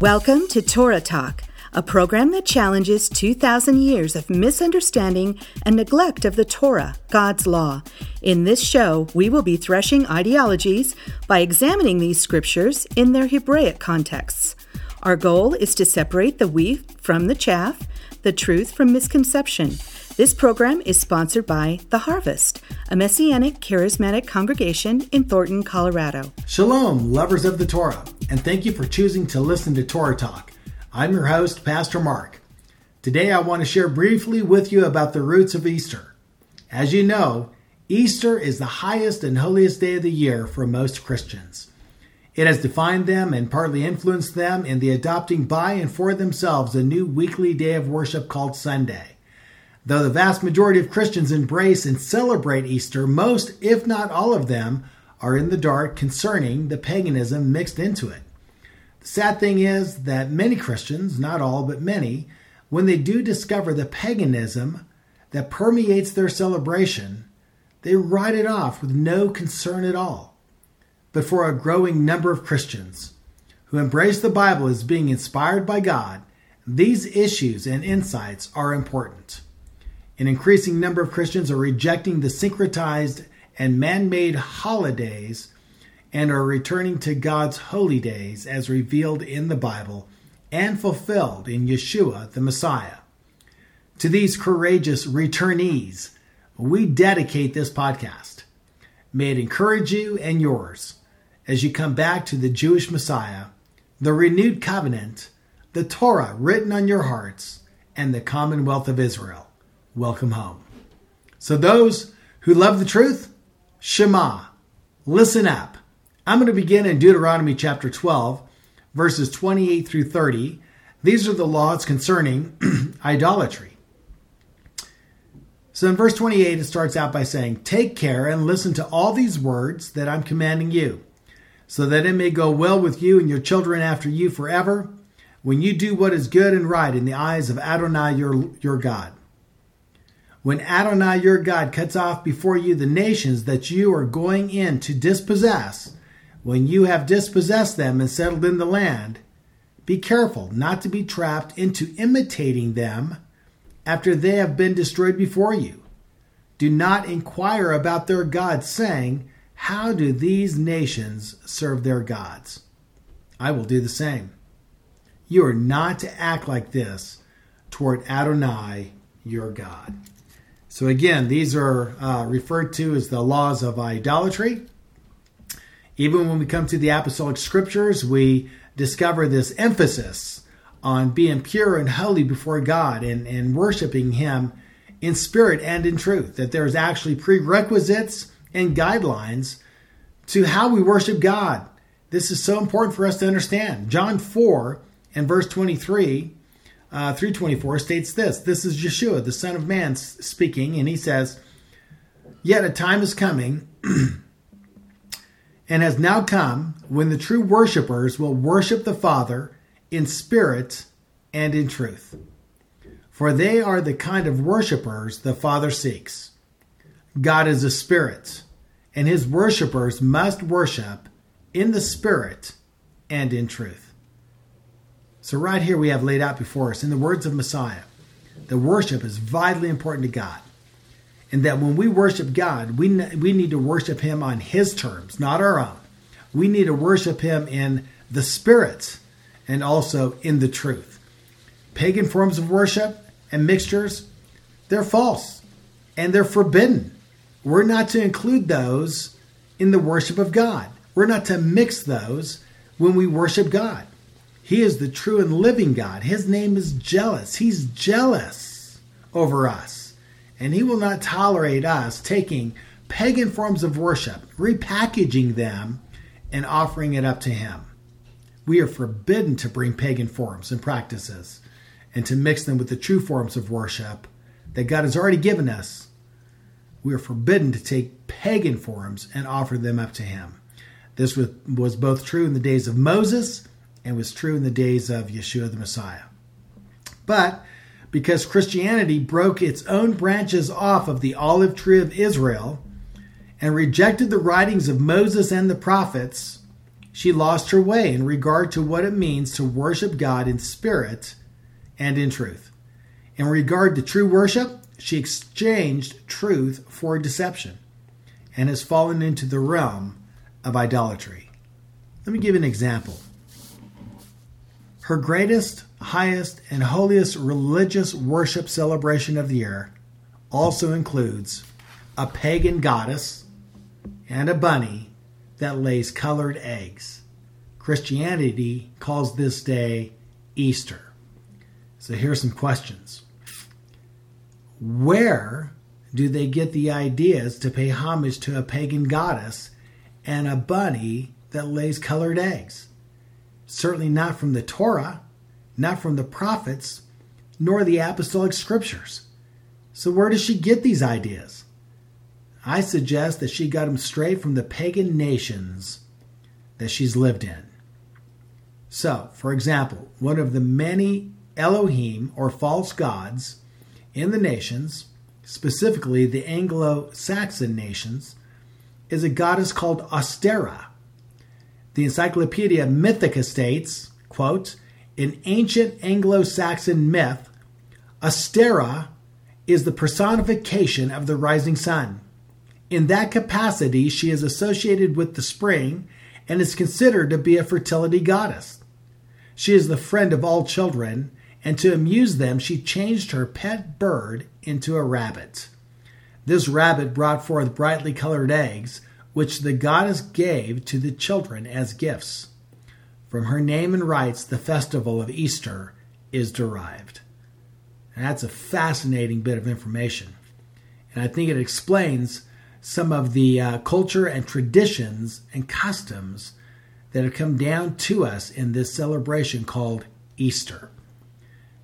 Welcome to Torah Talk, a program that challenges 2,000 years of misunderstanding and neglect of the Torah, God's law. In this show, we will be threshing ideologies by examining these scriptures in their Hebraic contexts. Our goal is to separate the wheat from the chaff, the truth from misconception. This program is sponsored by The Harvest, a messianic charismatic congregation in Thornton, Colorado. Shalom, lovers of the Torah, and thank you for choosing to listen to Torah Talk. I'm your host, Pastor Mark. Today I want to share briefly with you about the roots of Easter. As you know, Easter is the highest and holiest day of the year for most Christians. It has defined them and partly influenced them in the adopting by and for themselves a new weekly day of worship called Sunday. Though the vast majority of Christians embrace and celebrate Easter, most, if not all of them, are in the dark concerning the paganism mixed into it. The sad thing is that many Christians, not all, but many, when they do discover the paganism that permeates their celebration, they write it off with no concern at all. But for a growing number of Christians who embrace the Bible as being inspired by God, these issues and insights are important. An increasing number of Christians are rejecting the syncretized and man made holidays and are returning to God's holy days as revealed in the Bible and fulfilled in Yeshua the Messiah. To these courageous returnees, we dedicate this podcast. May it encourage you and yours as you come back to the Jewish Messiah, the renewed covenant, the Torah written on your hearts, and the commonwealth of Israel welcome home. So, those who love the truth, Shema, listen up. I'm going to begin in Deuteronomy chapter 12, verses 28 through 30. These are the laws concerning idolatry. So in verse 28, it starts out by saying, Take care and listen to all these words that I'm commanding you, so that it may go well with you and your children after you forever, when you do what is good and right in the eyes of Adonai your, your God when Adonai your God cuts off before you the nations that you are going in to dispossess, when you have dispossessed them and settled in the land, be careful not to be trapped into imitating them after they have been destroyed before you. Do not inquire about their gods, saying, How do these nations serve their gods? I will do the same. You are not to act like this toward Adonai your God. So, again, these are uh, referred to as the laws of idolatry. Even when we come to the apostolic scriptures, we discover this emphasis on being pure and holy before God and, and worshiping Him in spirit and in truth. That there's actually prerequisites and guidelines to how we worship God. This is so important for us to understand. John 4 and verse 23 uh, 324 states this This is Yeshua, the Son of Man, speaking, and he says, Yet a time is coming and has now come when the true worshippers will worship the Father in spirit and in truth. For they are the kind of worshippers the Father seeks. God is a spirit, and his worshippers must worship in the spirit and in truth. So, right here, we have laid out before us, in the words of Messiah, that worship is vitally important to God. And that when we worship God, we, we need to worship Him on His terms, not our own. We need to worship Him in the Spirit and also in the truth. Pagan forms of worship and mixtures, they're false and they're forbidden. We're not to include those in the worship of God. We're not to mix those when we worship God. He is the true and living God. His name is jealous. He's jealous over us. And He will not tolerate us taking pagan forms of worship, repackaging them, and offering it up to Him. We are forbidden to bring pagan forms and practices and to mix them with the true forms of worship that God has already given us. We are forbidden to take pagan forms and offer them up to Him. This was, both true in the days of Moses and was true in the days of Yeshua the Messiah. But because Christianity broke its own branches off of the olive tree of Israel and rejected the writings of Moses and the prophets, she lost her way in regard to what it means to worship God in spirit and in truth. In regard to true worship, she exchanged truth for deception and has fallen into the realm of idolatry. Let me give an example. Her greatest, highest, and holiest religious worship celebration of the year also includes a pagan goddess and a bunny that lays colored eggs. Christianity calls this day Easter. So here's some questions. Where do they get the ideas to pay homage to a pagan goddess and a bunny that lays colored eggs? Certainly not from the Torah, not from the prophets, nor the apostolic scriptures. So, where does she get these ideas? I suggest that she got them straight from the pagan nations that she's lived in. So, for example, one of the many Elohim or false gods in the nations, specifically the Anglo Saxon nations, is a goddess called Ostara. The Encyclopedia Mythica states, quote, in ancient Anglo Saxon myth, Ostara is the personification of the rising sun. In that capacity, she is associated with the spring and is considered to be a fertility goddess. She is the friend of all children, and to amuse them, she changed her pet bird into a rabbit. This rabbit brought forth brightly colored eggs, which the goddess gave to the children as gifts. From her name and rites, the festival of Easter is derived. And that's a fascinating bit of information. And I think it explains some of the uh, culture and traditions and customs that have come down to us in this celebration called Easter.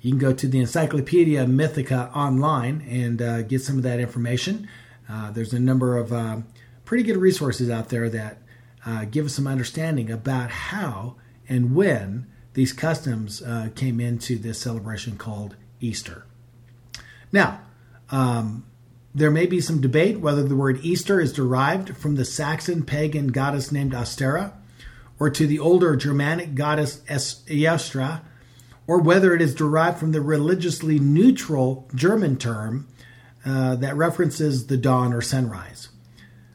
You can go to the Encyclopedia Mythica online and uh, get some of that information. Uh, there's a number of uh, pretty good resources out there that uh, give us some understanding about how and when these customs uh, came into this celebration called Easter. Now, um, there may be some debate whether the word Easter is derived from the Saxon pagan goddess named Ostara or to the older Germanic goddess Eostra, or whether it is derived from the religiously neutral German term uh, that references the dawn or sunrise.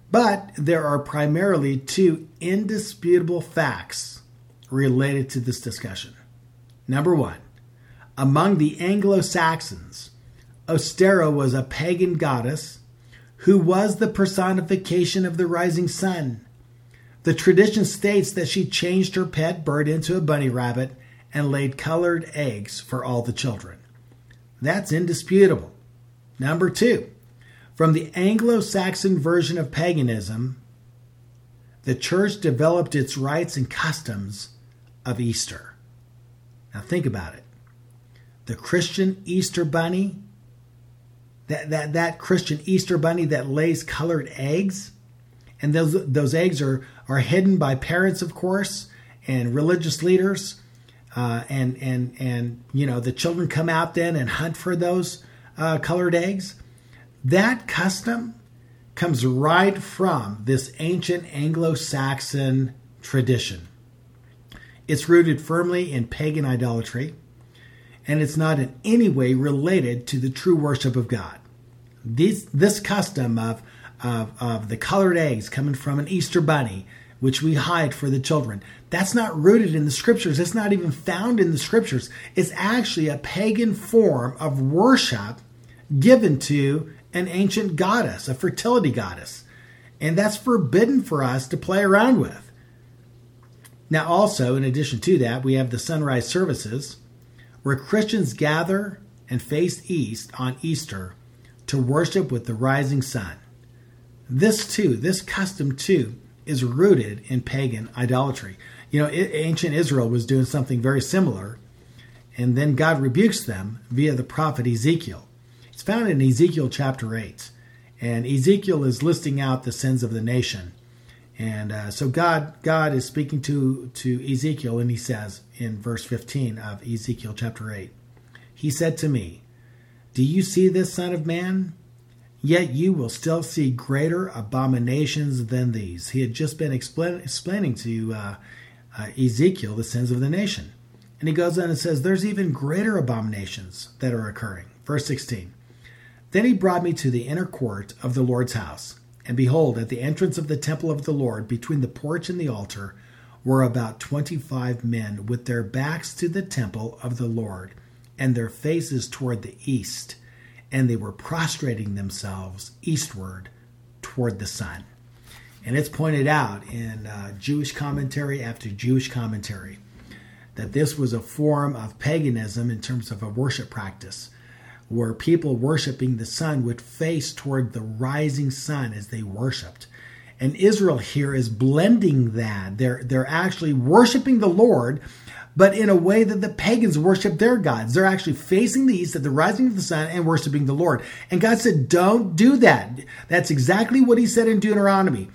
But there are primarily two indisputable facts related to this discussion. Number one, among the Anglo Saxons, Ostara was a pagan goddess who was the personification of the rising sun. The tradition states that she changed her pet bird into a bunny rabbit and laid colored eggs for all the children. That's indisputable. Number two, from the Anglo Saxon version of paganism, the church developed its rites and customs of Easter. Now think about it. The Christian Easter bunny, that, that, that Christian Easter bunny that lays colored eggs, and those, those eggs are, are hidden by parents, of course, and religious leaders. Uh, and and and you know the children come out then and hunt for those uh, colored eggs. That custom comes right from this ancient Anglo-Saxon tradition. It's rooted firmly in pagan idolatry, and it's not in any way related to the true worship of God. This, this custom of, of, of the colored eggs coming from an Easter bunny, which we hide for the children, that's not rooted in the scriptures. It's not even found in the scriptures. It's actually a pagan form of worship given to an ancient goddess, a fertility goddess. And that's forbidden for us to play around with. Now, also, in addition to that, we have the sunrise services where Christians gather and face east on Easter to worship with the rising sun. This, too, this custom, too, is rooted in pagan idolatry. You know, ancient Israel was doing something very similar, and then God rebukes them via the prophet Ezekiel. It's found in Ezekiel chapter 8, and Ezekiel is listing out the sins of the nation. And uh, so God God is speaking to to Ezekiel and he says in verse 15 of Ezekiel chapter 8 He said to me, "Do you see this son of man? Yet you will still see greater abominations than these. He had just been explain, explaining to uh, uh, Ezekiel the sins of the nation. And he goes on and says, There's even greater abominations that are occurring. Verse 16 Then he brought me to the inner court of the Lord's house. And behold, at the entrance of the temple of the Lord, between the porch and the altar, were about twenty five men with their backs to the temple of the Lord, and their faces toward the east and they were prostrating themselves eastward toward the sun. And it's pointed out in uh, Jewish commentary after Jewish commentary that this was a form of paganism in terms of a worship practice, where people worshiping the sun would face toward the rising sun as they worshiped. And Israel here is blending that. They're, they're actually worshiping the Lord, but in a way that the pagans worship their gods. They're actually facing the east at the rising of the sun and worshiping the Lord. And God said, Don't do that. That's exactly what He said in Deuteronomy.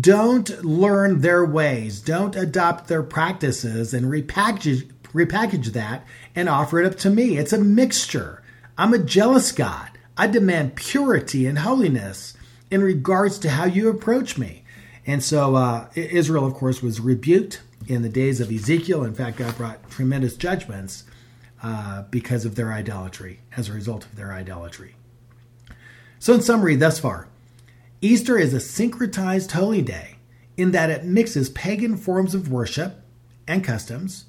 Don't learn their ways, don't adopt their practices and repackage, repackage that and offer it up to me. It's a mixture. I'm a jealous God. I demand purity and holiness in regards to how you approach me. And so uh, Israel, of course, was rebuked in the days of Ezekiel. In fact, God brought tremendous judgments uh, because of their idolatry, as a result of their idolatry. So, in summary, thus far, Easter is a syncretized holy day in that it mixes pagan forms of worship and customs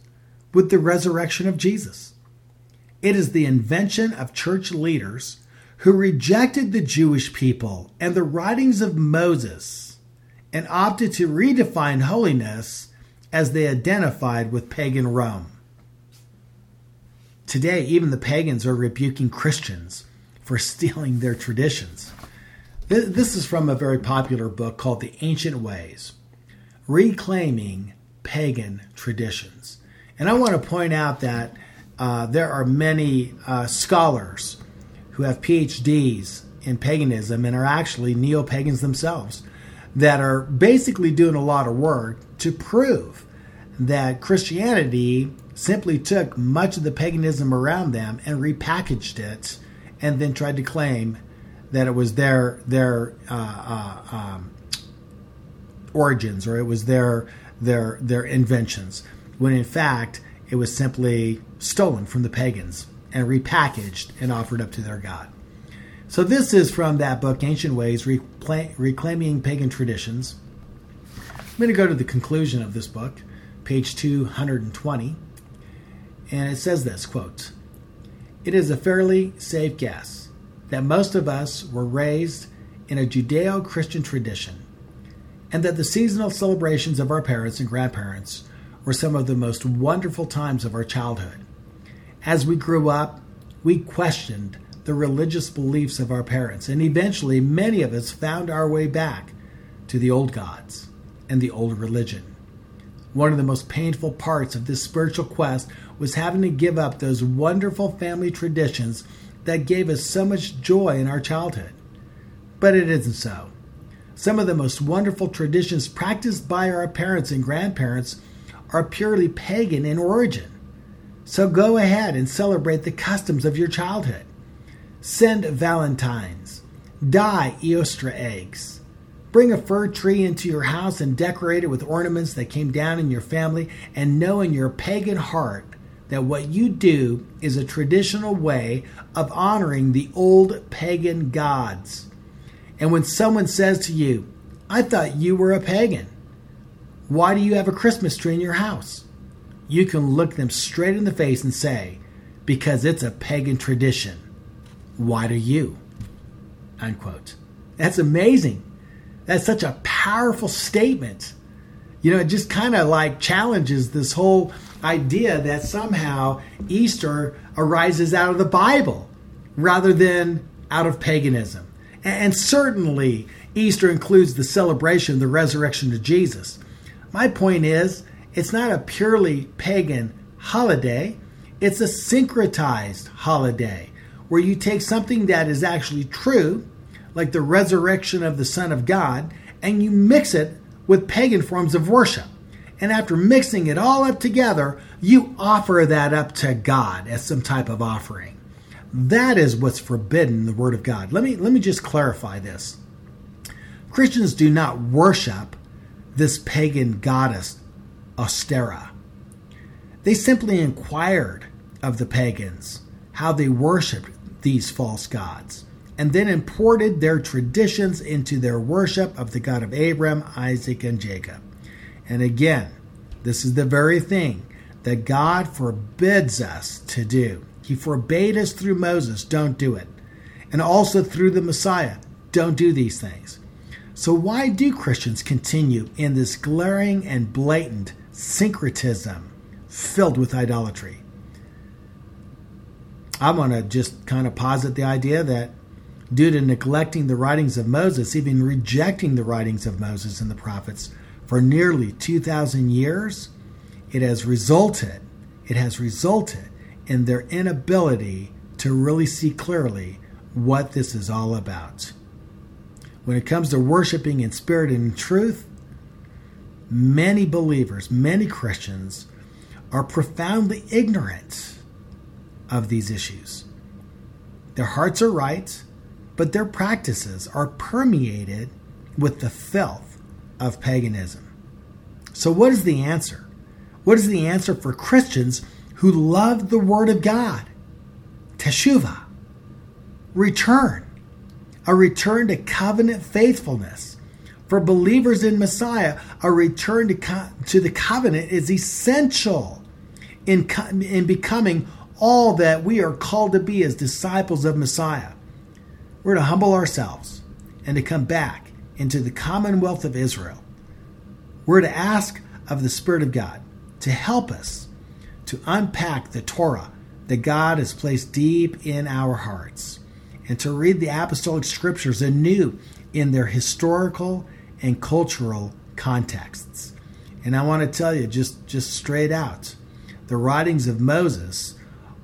with the resurrection of Jesus. It is the invention of church leaders who rejected the Jewish people and the writings of Moses and opted to redefine holiness as they identified with pagan Rome. Today, even the pagans are rebuking Christians for stealing their traditions. This is from a very popular book called The Ancient Ways Reclaiming Pagan Traditions. And I want to point out that uh, there are many uh, scholars who have PhDs in paganism and are actually neo pagans themselves that are basically doing a lot of work to prove that Christianity simply took much of the paganism around them and repackaged it, and then tried to claim that it was their their uh, uh, um, origins or it was their their their inventions, when in fact it was simply stolen from the pagans and repackaged and offered up to their god. So this is from that book, Ancient Ways: Reclaiming Pagan Traditions. I'm going to go to the conclusion of this book page 220, and it says this quote, It is a fairly safe guess that most of us were raised in a Judeo Christian tradition, and that the seasonal celebrations of our parents and grandparents were some of the most wonderful times of our childhood. As we grew up, we questioned the religious beliefs of our parents, and eventually many of us found our way back to the old gods and the old religion. One of the most painful parts of this spiritual quest was having to give up those wonderful family traditions that gave us so much joy in our childhood. But it isn't so. Some of the most wonderful traditions practiced by our parents and grandparents are purely pagan in origin. So go ahead and celebrate the customs of your childhood. Send valentines, dye Eostre eggs, Bring a fir tree into your house and decorate it with ornaments that came down in your family, and know in your pagan heart that what you do is a traditional way of honoring the old pagan gods. And when someone says to you, I thought you were a pagan, why do you have a Christmas tree in your house? You can look them straight in the face and say, Because it's a pagan tradition. Why do you? Unquote. That's amazing. That's such a powerful statement. You know, it just kind of like challenges this whole idea that somehow Easter arises out of the Bible rather than out of paganism. And certainly, Easter includes the celebration of the resurrection of Jesus. My point is, it's not a purely pagan holiday, it's a syncretized holiday where you take something that is actually true like the resurrection of the Son of God, and you mix it with pagan forms of worship. And after mixing it all up together, you offer that up to God as some type of offering. That is what's forbidden in the Word of God. Let me, let me just clarify this. Christians do not worship this pagan goddess, Ostara. They simply inquired of the pagans how they worshiped these false gods and then imported their traditions into their worship of the God of Abraham, Isaac, and Jacob. And again, this is the very thing that God forbids us to do. He forbade us through Moses, don't do it. And also through the Messiah, don't do these things. So, why do Christians continue in this glaring and blatant syncretism filled with idolatry? I'm going to just kind of posit the idea that due to neglecting the writings of Moses, even rejecting the writings of Moses and the prophets for nearly 2,000 years, it has resulted, it has resulted in their inability to really see clearly what this is all about. When it comes to worshiping in spirit and in truth, many believers, many Christians are profoundly ignorant of these issues. Their hearts are right, but their practices are permeated with the filth of paganism. So, what is the answer? What is the answer for Christians who love the Word of God? Teshuvah. Return. A return to covenant faithfulness. For believers in Messiah, a return to, co- to the covenant is essential in, co- in becoming all that we are called to be as disciples of Messiah. We're to humble ourselves and to come back into the commonwealth of Israel. We're to ask of the Spirit of God to help us to unpack the Torah that God has placed deep in our hearts and to read the apostolic scriptures anew in their historical and cultural contexts. And I want to tell you just, just straight out the writings of Moses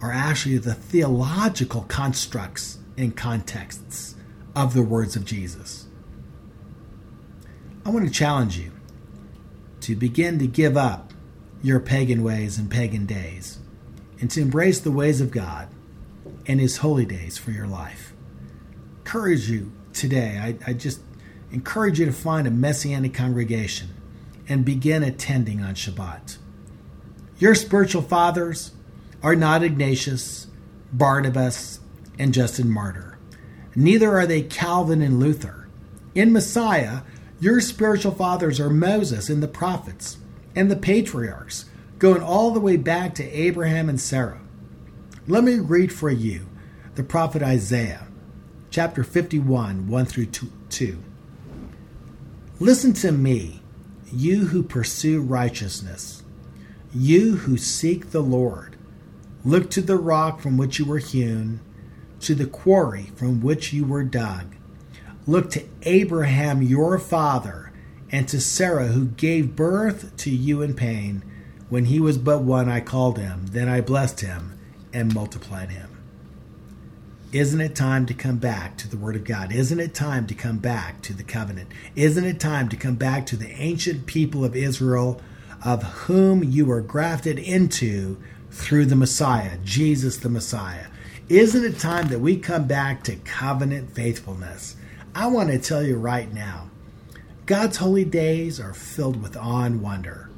are actually the theological constructs and contexts of the words of Jesus. I want to challenge you to begin to give up your pagan ways and pagan days and to embrace the ways of God and His holy days for your life. Encourage you today. I, I just encourage you to find a messianic congregation and begin attending on Shabbat. Your spiritual fathers are not Ignatius, Barnabas, and Justin Martyr. Neither are they Calvin and Luther. In Messiah, your spiritual fathers are Moses and the prophets and the patriarchs, going all the way back to Abraham and Sarah. Let me read for you the prophet Isaiah, chapter 51, 1 through 2. Listen to me, you who pursue righteousness, you who seek the Lord. Look to the rock from which you were hewn, to the quarry from which you were dug. Look to Abraham your father, and to Sarah who gave birth to you in pain. When he was but one, I called him. Then I blessed him and multiplied him. Isn't it time to come back to the Word of God? Isn't it time to come back to the covenant? Isn't it time to come back to the ancient people of Israel, of whom you were grafted into through the Messiah, Jesus the Messiah? Isn't it time that we come back to covenant faithfulness? I want to tell you right now God's holy days are filled with awe and wonder.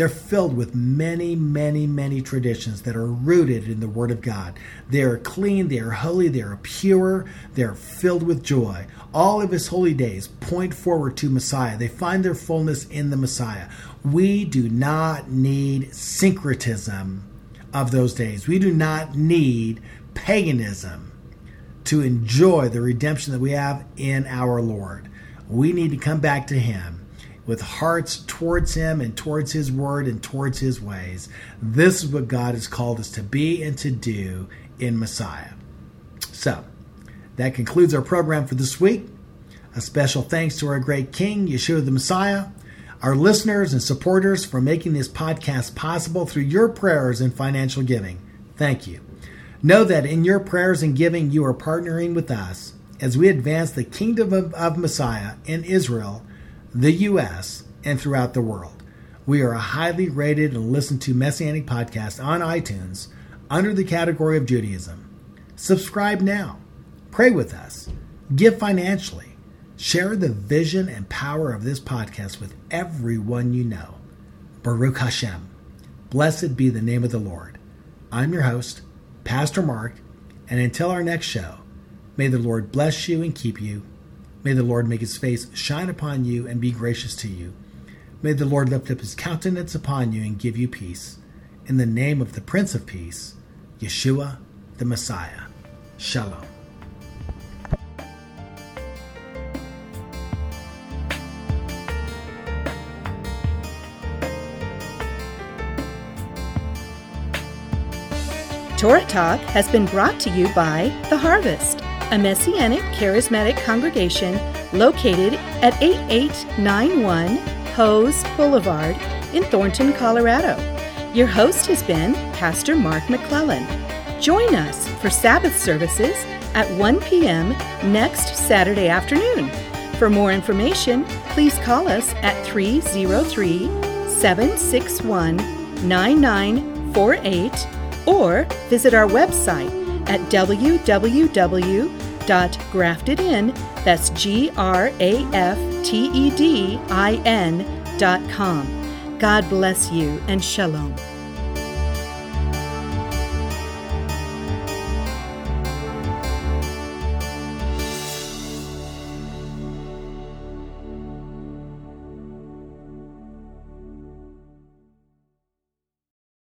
They're filled with many, many, many traditions that are rooted in the Word of God. They are clean, they are holy, they are pure, they are filled with joy. All of His holy days point forward to Messiah. They find their fullness in the Messiah. We do not need syncretism of those days. We do not need paganism to enjoy the redemption that we have in our Lord. We need to come back to Him with hearts towards Him and towards His Word and towards His ways. This is what God has called us to be and to do in Messiah. So, that concludes our program for this week. A special thanks to our great King, Yeshua the Messiah, our listeners and supporters for making this podcast possible through your prayers and financial giving. Thank you. Know that in your prayers and giving, you are partnering with us as we advance the kingdom of, of Messiah in Israel, the U.S., and throughout the world. We are a highly rated and listened to Messianic podcast on iTunes under the category of Judaism. Subscribe now. Pray with us. Give financially. Share the vision and power of this podcast with everyone you know. Baruch Hashem. Blessed be the name of the Lord. I'm your host, Pastor Mark, and until our next show, may the Lord bless you and keep you. May the Lord make his face shine upon you and be gracious to you. May the Lord lift up his countenance upon you and give you peace. In the name of the Prince of Peace, Yeshua, the Messiah. Shalom. Torah Talk has been brought to you by The Harvest, a Messianic charismatic congregation located at 8891 Hose Boulevard in Thornton, Colorado. Your host has been Pastor Mark McClellan. Join us for Sabbath services at 1 p.m. next Saturday afternoon. For more information, please call us at 303 761 9948 or visit our website at www.graftedin, that's G-R-A-F-T-E-D-I-N dot com. God bless you and shalom.